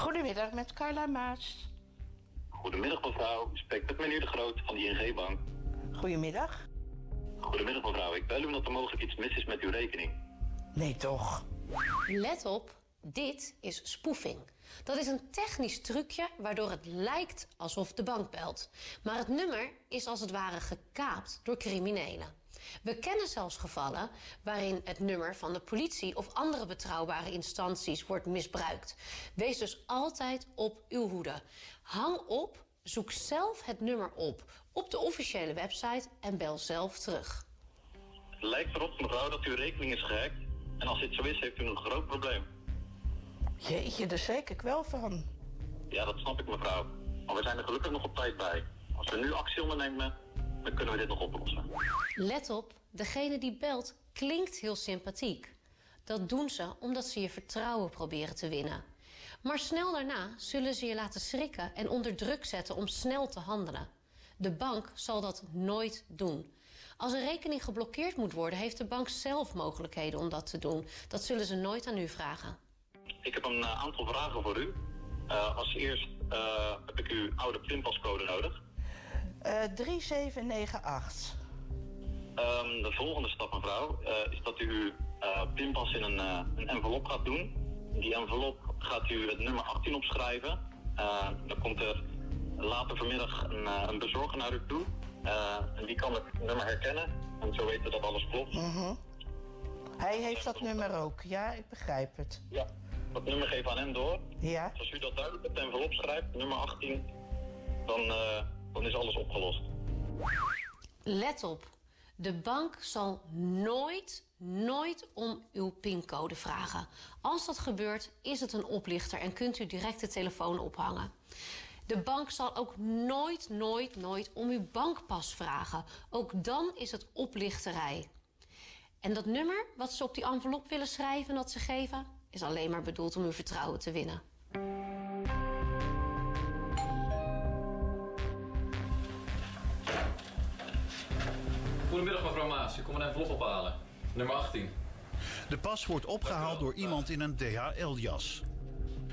Goedemiddag met Carla Maas. Goedemiddag mevrouw, ik spreek met meneer De Groot van de ING-bank. Goedemiddag. Goedemiddag mevrouw, ik bel u omdat er mogelijk iets mis is met uw rekening. Nee toch? Let op, dit is spoofing. Dat is een technisch trucje waardoor het lijkt alsof de bank belt. Maar het nummer is als het ware gekaapt door criminelen. We kennen zelfs gevallen waarin het nummer van de politie of andere betrouwbare instanties wordt misbruikt. Wees dus altijd op uw hoede. Hang op, zoek zelf het nummer op op de officiële website en bel zelf terug. Het lijkt erop mevrouw dat uw rekening is gehackt. En als dit zo is, heeft u een groot probleem. Jeetje, daar schrik ik wel van. Ja, dat snap ik mevrouw. Maar we zijn er gelukkig nog op tijd bij. Als we nu actie ondernemen, dan kunnen we dit nog oplossen. Let op, degene die belt klinkt heel sympathiek. Dat doen ze omdat ze je vertrouwen proberen te winnen. Maar snel daarna zullen ze je laten schrikken en onder druk zetten om snel te handelen. De bank zal dat nooit doen. Als een rekening geblokkeerd moet worden, heeft de bank zelf mogelijkheden om dat te doen. Dat zullen ze nooit aan u vragen. Ik heb een eh, aantal vragen voor u. Eh, als eerst eh, heb ik uw oude pinpascode nodig. Eh 3798. Ehm, de volgende stap mevrouw eh, is dat u uw eh, pinpas in een, een envelop gaat doen. In die envelop gaat u het nummer 18 opschrijven. Dan komt er later vanmiddag een, een bezorger naar u toe. En die kan het nummer herkennen. En zo weten dat alles klopt. Hij heeft dat nummer ook. Ja, ik begrijp het. Ja, dat nummer geven aan hem door. Ja? Dus als u dat duidelijk op de envelop schrijft, nummer 18, dan, dan is alles opgelost. Let op, de bank zal nooit, nooit om uw pincode vragen. Als dat gebeurt, is het een oplichter en kunt u direct de telefoon ophangen. De bank zal ook nooit, nooit, nooit om uw bankpas vragen. Ook dan is het oplichterij. En dat nummer wat ze op die envelop willen schrijven dat ze geven, is alleen maar bedoeld om uw vertrouwen te winnen. Goedemiddag mevrouw Maas, ik kom een envelop ophalen. Nummer 18. De pas wordt opgehaald door iemand in een DHL-jas.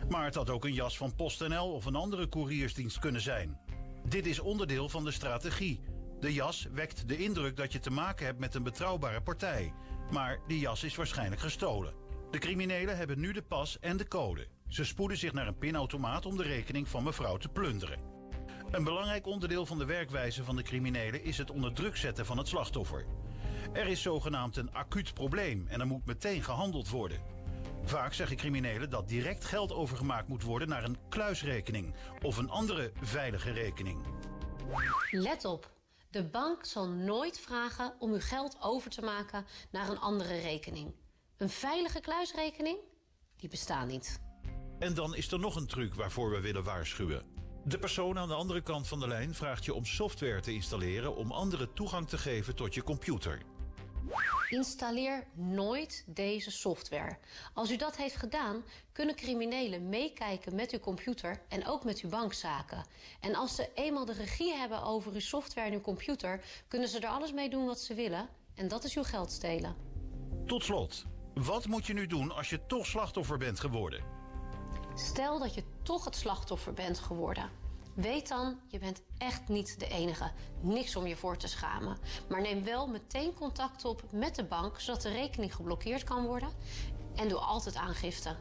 Maar het had ook een jas van PostNL of een andere couriersdienst kunnen zijn. Dit is onderdeel van de strategie. De jas wekt de indruk dat je te maken hebt met een betrouwbare partij. Maar die jas is waarschijnlijk gestolen. De criminelen hebben nu de pas en de code. Ze spoeden zich naar een pinautomaat om de rekening van mevrouw te plunderen. Een belangrijk onderdeel van de werkwijze van de criminelen is het onder druk zetten van het slachtoffer. Er is zogenaamd een acuut probleem en er moet meteen gehandeld worden. Vaak zeggen criminelen dat direct geld overgemaakt moet worden naar een kluisrekening of een andere veilige rekening. Let op, de bank zal nooit vragen om uw geld over te maken naar een andere rekening. Een veilige kluisrekening? Die bestaat niet. En dan is er nog een truc waarvoor we willen waarschuwen. De persoon aan de andere kant van de lijn vraagt je om software te installeren om anderen toegang te geven tot je computer. Installeer nooit deze software. Als u dat heeft gedaan, kunnen criminelen meekijken met uw computer en ook met uw bankzaken. En als ze eenmaal de regie hebben over uw software en uw computer, kunnen ze er alles mee doen wat ze willen. En dat is uw geld stelen. Tot slot, wat moet je nu doen als je toch slachtoffer bent geworden? Stel dat je toch het slachtoffer bent geworden. Weet dan, je bent echt niet de enige. Niks om je voor te schamen. Maar neem wel meteen contact op met de bank, zodat de rekening geblokkeerd kan worden. En doe altijd aangifte.